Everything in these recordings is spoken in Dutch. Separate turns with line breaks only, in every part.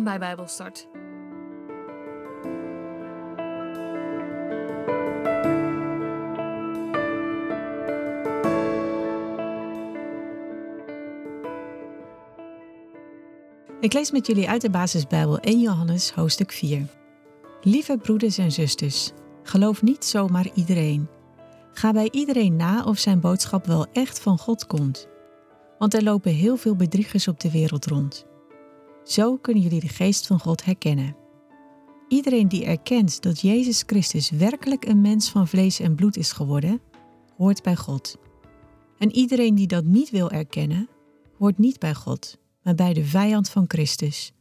Bij Bijbelstart.
Ik lees met jullie uit de basisbijbel 1 Johannes hoofdstuk 4. Lieve broeders en zusters, geloof niet zomaar iedereen. Ga bij iedereen na of zijn boodschap wel echt van God komt. Want er lopen heel veel bedriegers op de wereld rond. Zo kunnen jullie de geest van God herkennen. Iedereen die erkent dat Jezus Christus werkelijk een mens van vlees en bloed is geworden, hoort bij God. En iedereen die dat niet wil erkennen, hoort niet bij God, maar bij de vijand van Christus.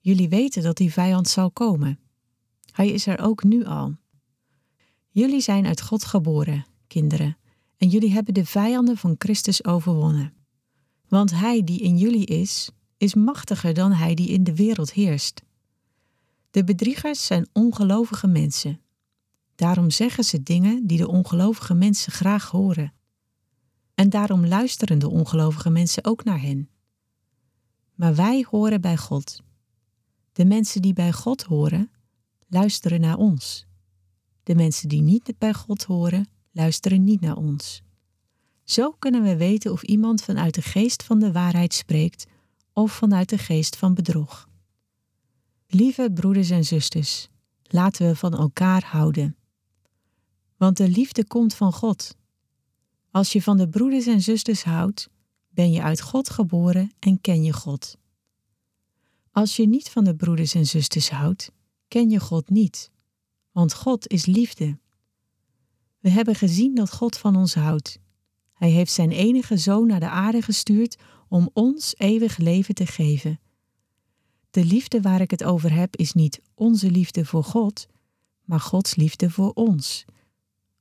Jullie weten dat die vijand zal komen. Hij is er ook nu al. Jullie zijn uit God geboren, kinderen, en jullie hebben de vijanden van Christus overwonnen. Want Hij die in jullie is, is machtiger dan Hij die in de wereld heerst. De bedriegers zijn ongelovige mensen. Daarom zeggen ze dingen die de ongelovige mensen graag horen. En daarom luisteren de ongelovige mensen ook naar hen. Maar wij horen bij God. De mensen die bij God horen, luisteren naar ons. De mensen die niet bij God horen, luisteren niet naar ons. Zo kunnen we weten of iemand vanuit de geest van de waarheid spreekt of vanuit de geest van bedrog. Lieve broeders en zusters, laten we van elkaar houden. Want de liefde komt van God. Als je van de broeders en zusters houdt, ben je uit God geboren en ken je God. Als je niet van de broeders en zusters houdt, ken je God niet, want God is liefde. We hebben gezien dat God van ons houdt. Hij heeft zijn enige zoon naar de aarde gestuurd om ons eeuwig leven te geven. De liefde waar ik het over heb is niet onze liefde voor God, maar Gods liefde voor ons.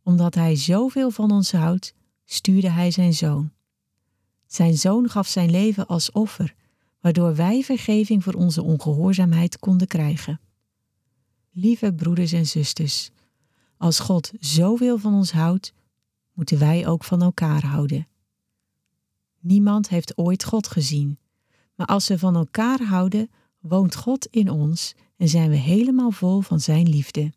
Omdat Hij zoveel van ons houdt, stuurde Hij zijn zoon. Zijn zoon gaf zijn leven als offer, waardoor wij vergeving voor onze ongehoorzaamheid konden krijgen. Lieve broeders en zusters, als God zoveel van ons houdt, moeten wij ook van elkaar houden. Niemand heeft ooit God gezien, maar als we van elkaar houden, woont God in ons en zijn we helemaal vol van Zijn liefde.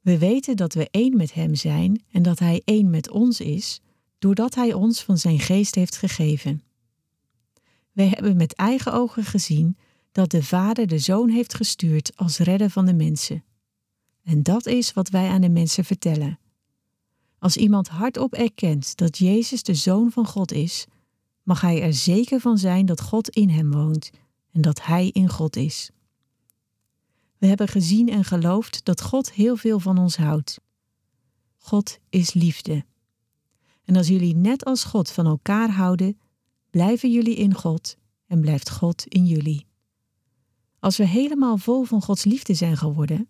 We weten dat we één met Hem zijn en dat Hij één met ons is, doordat Hij ons van Zijn geest heeft gegeven. Wij hebben met eigen ogen gezien dat de Vader de Zoon heeft gestuurd als redder van de mensen. En dat is wat wij aan de mensen vertellen. Als iemand hardop erkent dat Jezus de Zoon van God is, mag hij er zeker van zijn dat God in hem woont en dat hij in God is. We hebben gezien en geloofd dat God heel veel van ons houdt. God is liefde. En als jullie net als God van elkaar houden, blijven jullie in God en blijft God in jullie. Als we helemaal vol van Gods liefde zijn geworden,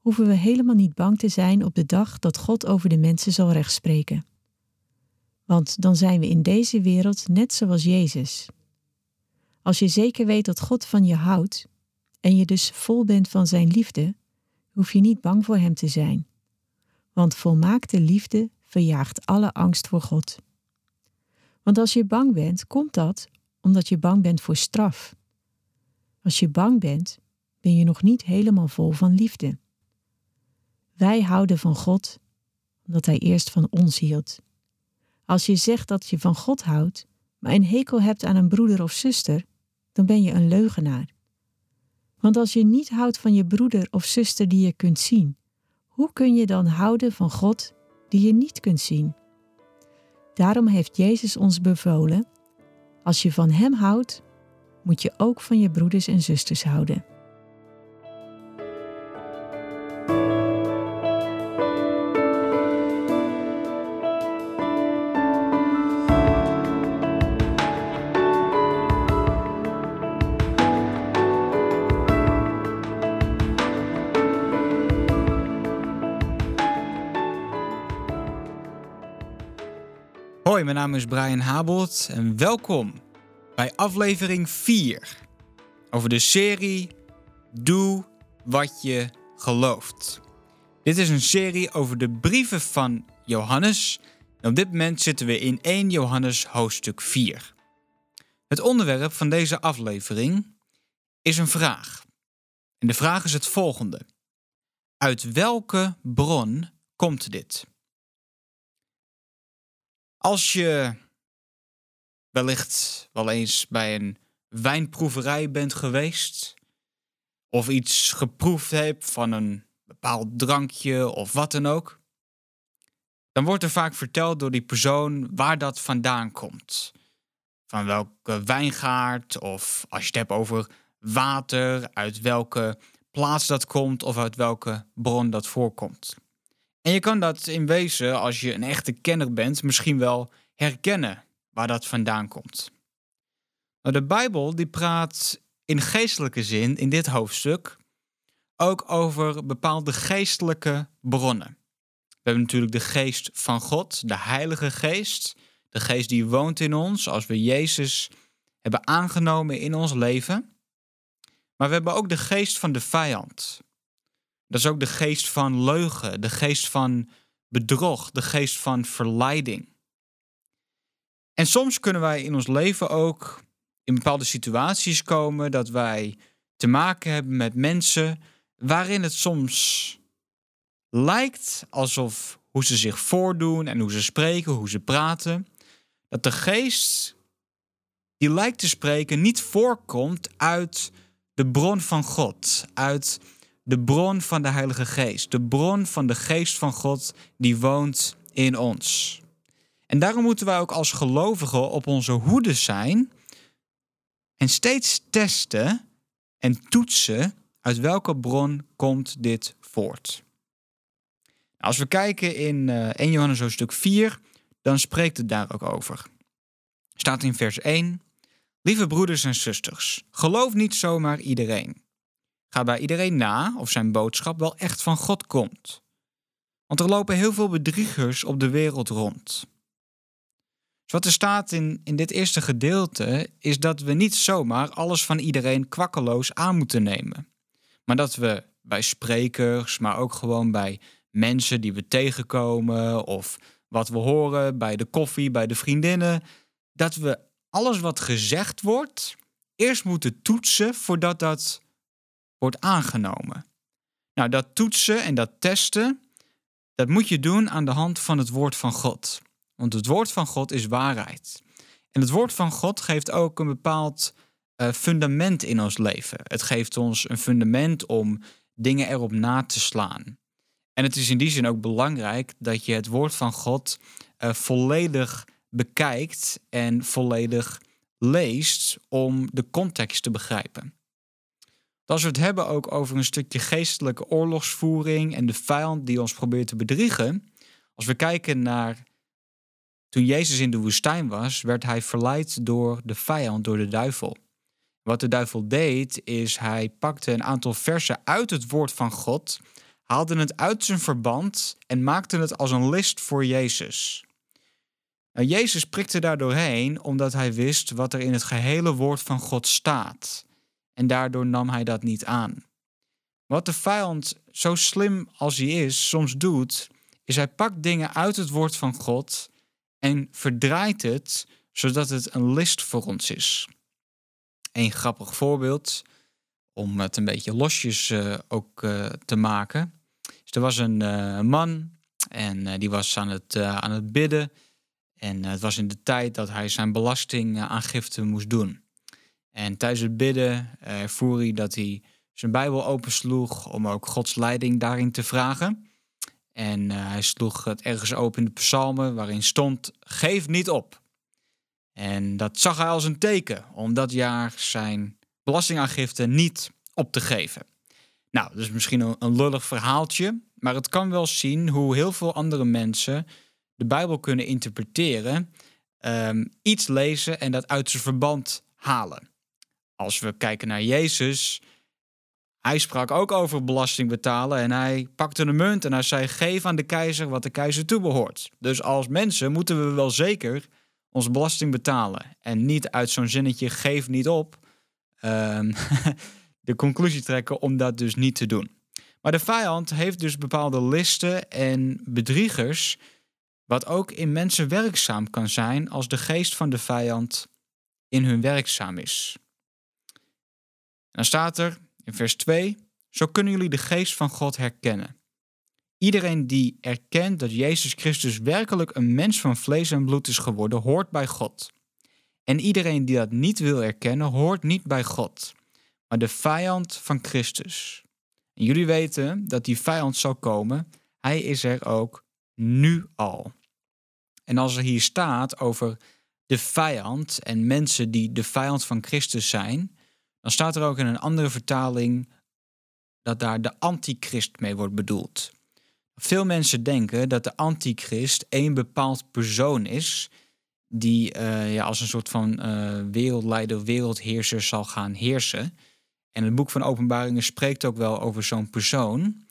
hoeven we helemaal niet bang te zijn op de dag dat God over de mensen zal rechtspreken. Want dan zijn we in deze wereld net zoals Jezus. Als je zeker weet dat God van je houdt en je dus vol bent van Zijn liefde, hoef je niet bang voor Hem te zijn. Want volmaakte liefde verjaagt alle angst voor God. Want als je bang bent, komt dat omdat je bang bent voor straf. Als je bang bent, ben je nog niet helemaal vol van liefde. Wij houden van God omdat Hij eerst van ons hield. Als je zegt dat je van God houdt, maar een hekel hebt aan een broeder of zuster, dan ben je een leugenaar. Want als je niet houdt van je broeder of zuster die je kunt zien, hoe kun je dan houden van God die je niet kunt zien? Daarom heeft Jezus ons bevolen: als je van Hem houdt, moet je ook van je broeders en zusters houden.
Mijn naam is Brian Habelt en welkom bij aflevering 4 over de serie Doe wat je gelooft. Dit is een serie over de brieven van Johannes en op dit moment zitten we in 1 Johannes hoofdstuk 4. Het onderwerp van deze aflevering is een vraag. En de vraag is het volgende: Uit welke bron komt dit? Als je wellicht wel eens bij een wijnproeverij bent geweest, of iets geproefd hebt van een bepaald drankje of wat dan ook, dan wordt er vaak verteld door die persoon waar dat vandaan komt. Van welke wijngaard, of als je het hebt over water, uit welke plaats dat komt of uit welke bron dat voorkomt. En je kan dat in wezen, als je een echte kenner bent, misschien wel herkennen waar dat vandaan komt. Maar de Bijbel die praat in geestelijke zin in dit hoofdstuk ook over bepaalde geestelijke bronnen. We hebben natuurlijk de geest van God, de Heilige Geest, de geest die woont in ons als we Jezus hebben aangenomen in ons leven. Maar we hebben ook de geest van de vijand. Dat is ook de geest van leugen, de geest van bedrog, de geest van verleiding. En soms kunnen wij in ons leven ook in bepaalde situaties komen dat wij te maken hebben met mensen waarin het soms lijkt alsof hoe ze zich voordoen en hoe ze spreken, hoe ze praten, dat de geest die lijkt te spreken niet voorkomt uit de bron van God, uit de bron van de Heilige Geest, de bron van de Geest van God die woont in ons. En daarom moeten wij ook als gelovigen op onze hoede zijn en steeds testen en toetsen uit welke bron komt dit voort. Als we kijken in eh, 1 Johannes hoofdstuk 4, dan spreekt het daar ook over. Staat in vers 1: Lieve broeders en zusters, geloof niet zomaar iedereen. Ga bij iedereen na of zijn boodschap wel echt van God komt. Want er lopen heel veel bedriegers op de wereld rond. Dus wat er staat in, in dit eerste gedeelte is dat we niet zomaar alles van iedereen kwakkeloos aan moeten nemen. Maar dat we bij sprekers, maar ook gewoon bij mensen die we tegenkomen of wat we horen bij de koffie, bij de vriendinnen, dat we alles wat gezegd wordt eerst moeten toetsen voordat dat wordt aangenomen. Nou, dat toetsen en dat testen, dat moet je doen aan de hand van het woord van God. Want het woord van God is waarheid. En het woord van God geeft ook een bepaald uh, fundament in ons leven. Het geeft ons een fundament om dingen erop na te slaan. En het is in die zin ook belangrijk dat je het woord van God uh, volledig bekijkt en volledig leest om de context te begrijpen. Als we het hebben ook over een stukje geestelijke oorlogsvoering en de vijand die ons probeert te bedriegen, als we kijken naar toen Jezus in de woestijn was, werd hij verleid door de vijand, door de duivel. Wat de duivel deed, is hij pakte een aantal versen uit het woord van God, haalde het uit zijn verband en maakte het als een list voor Jezus. Nou, Jezus prikte daar doorheen omdat hij wist wat er in het gehele woord van God staat. En daardoor nam hij dat niet aan. Wat de vijand, zo slim als hij is, soms doet, is hij pakt dingen uit het woord van God en verdraait het zodat het een list voor ons is. Een grappig voorbeeld, om het een beetje losjes uh, ook uh, te maken. Dus er was een uh, man en die was aan het, aan het bidden. En het was in de tijd dat hij zijn belastingaangifte moest doen. En tijdens het bidden ervoer hij dat hij zijn Bijbel opensloeg om ook Gods leiding daarin te vragen. En hij sloeg het ergens open in de psalmen waarin stond, geef niet op. En dat zag hij als een teken om dat jaar zijn belastingaangifte niet op te geven. Nou, dat is misschien een, lullig verhaaltje, maar het kan wel zien hoe heel veel andere mensen de Bijbel kunnen interpreteren, um, iets lezen en dat uit zijn verband halen. Als we kijken naar Jezus, hij sprak ook over belasting betalen en hij pakte een munt en hij zei: geef aan de keizer wat de keizer toebehoort. Dus als mensen moeten we wel zeker onze belasting betalen. En niet uit zo'n zinnetje geef niet op ehm, de conclusie trekken om dat dus niet te doen. Maar de vijand heeft dus bepaalde listen en bedriegers, wat ook in mensen werkzaam kan zijn als de geest van de vijand in hun werkzaam is. Dan staat er in vers 2: Zo kunnen jullie de geest van God herkennen. Iedereen die erkent dat Jezus Christus werkelijk een mens van vlees en bloed is geworden, hoort bij God. En iedereen die dat niet wil erkennen, hoort niet bij God, maar de vijand van Christus. En jullie weten dat die vijand zal komen. Hij is er ook nu al. En als er hier staat over de vijand en mensen die de vijand van Christus zijn, dan staat er ook in een andere vertaling dat daar de antichrist mee wordt bedoeld. Veel mensen denken dat de antichrist één bepaald persoon is die uh, ja, als een soort van uh, wereldleider, wereldheerser zal gaan heersen. En het boek van Openbaringen spreekt ook wel over zo'n persoon.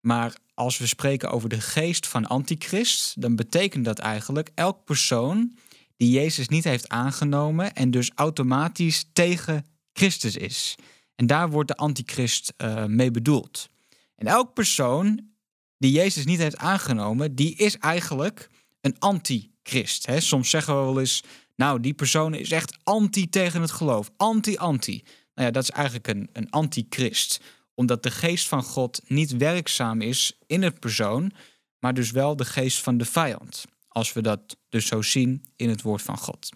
Maar als we spreken over de geest van antichrist, dan betekent dat eigenlijk elk persoon die Jezus niet heeft aangenomen en dus automatisch tegen Christus is. En daar wordt de antichrist uh, mee bedoeld. En elk persoon die Jezus niet heeft aangenomen, die is eigenlijk een antichrist. Hè? Soms zeggen we wel eens, nou, die persoon is echt anti tegen het geloof. Anti-anti. Nou ja, dat is eigenlijk een, een antichrist. Omdat de geest van God niet werkzaam is in het persoon, maar dus wel de geest van de vijand. Als we dat dus zo zien in het woord van God.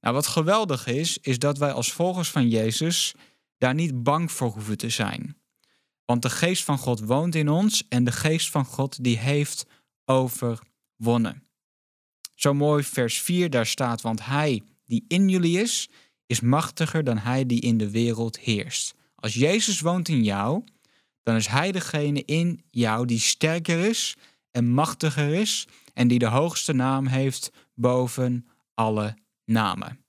Nou, wat geweldig is, is dat wij als volgers van Jezus daar niet bang voor hoeven te zijn. Want de geest van God woont in ons en de geest van God die heeft overwonnen. Zo mooi vers 4 daar staat, want hij die in jullie is, is machtiger dan hij die in de wereld heerst. Als Jezus woont in jou, dan is hij degene in jou die sterker is en machtiger is en die de hoogste naam heeft boven alle namen.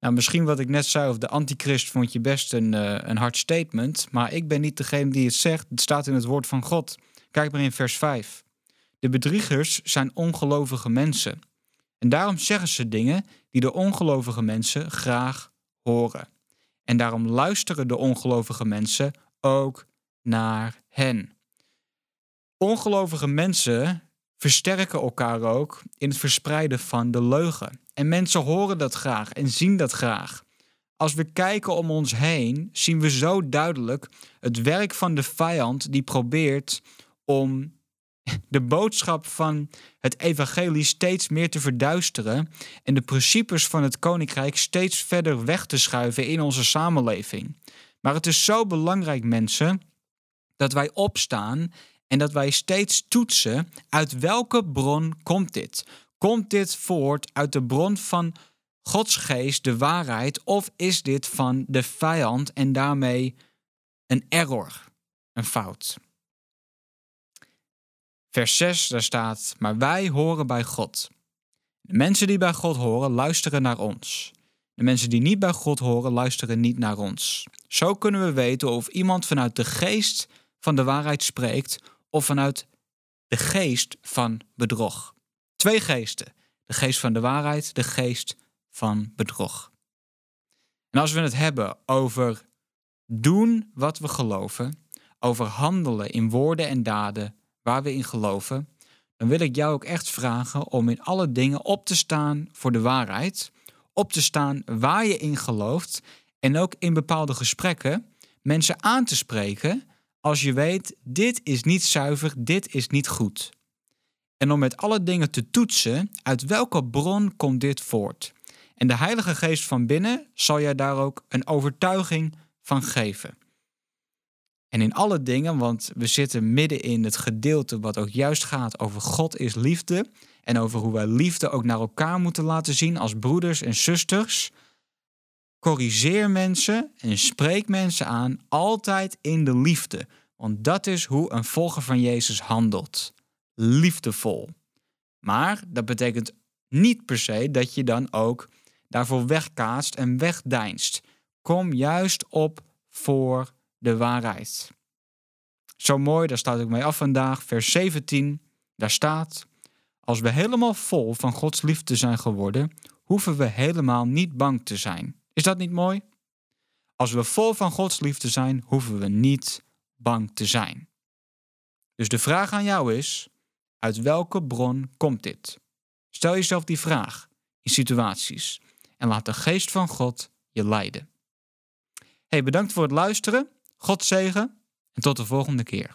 Nou, misschien wat ik net zei over de antichrist vond je best een, uh, een hard statement, maar ik ben niet degene die het zegt. Het staat in het woord van God. Kijk maar in vers 5. De bedriegers zijn ongelovige mensen. En daarom zeggen ze dingen die de ongelovige mensen graag horen. En daarom luisteren de ongelovige mensen ook naar hen. Ongelovige mensen versterken elkaar ook in het verspreiden van de leugen. En mensen horen dat graag en zien dat graag. Als we kijken om ons heen, zien we zo duidelijk het werk van de vijand die probeert om de boodschap van het evangelie steeds meer te verduisteren en de principes van het koninkrijk steeds verder weg te schuiven in onze samenleving. Maar het is zo belangrijk, mensen, dat wij opstaan en dat wij steeds toetsen uit welke bron komt dit? Komt dit voort uit de bron van Gods geest, de waarheid, of is dit van de vijand en daarmee een error, een fout? Vers 6, daar staat: Maar wij horen bij God. De mensen die bij God horen, luisteren naar ons. De mensen die niet bij God horen, luisteren niet naar ons. Zo kunnen we weten of iemand vanuit de geest van de waarheid spreekt of vanuit de geest van bedrog. Twee geesten: de geest van de waarheid, de geest van bedrog. En als we het hebben over doen wat we geloven, over handelen in woorden en daden waar we in geloven, dan wil ik jou ook echt vragen om in alle dingen op te staan voor de waarheid, op te staan waar je in gelooft en ook in bepaalde gesprekken mensen aan te spreken als je weet, dit is niet zuiver, dit is niet goed. En om met alle dingen te toetsen, uit welke bron komt dit voort? En de Heilige Geest van binnen zal jij daar ook een overtuiging van geven. En in alle dingen, want we zitten midden in het gedeelte wat ook juist gaat over God is liefde en over hoe wij liefde ook naar elkaar moeten laten zien als broeders en zusters. Corrigeer mensen en spreek mensen aan altijd in de liefde, want dat is hoe een volger van Jezus handelt. Liefdevol. Maar dat betekent niet per se dat je dan ook daarvoor wegkaatst en wegdeinst. Kom juist op voor de waarheid. Zo mooi, daar staat ik mee af vandaag, vers 17. Daar staat: Als we helemaal vol van Gods liefde zijn geworden, hoeven we helemaal niet bang te zijn. Is dat niet mooi? Als we vol van Gods liefde zijn, hoeven we niet bang te zijn. Dus de vraag aan jou is: uit welke bron komt dit? Stel jezelf die vraag in situaties en laat de geest van God je leiden. Hey, bedankt voor het luisteren. God zegen en tot de volgende keer.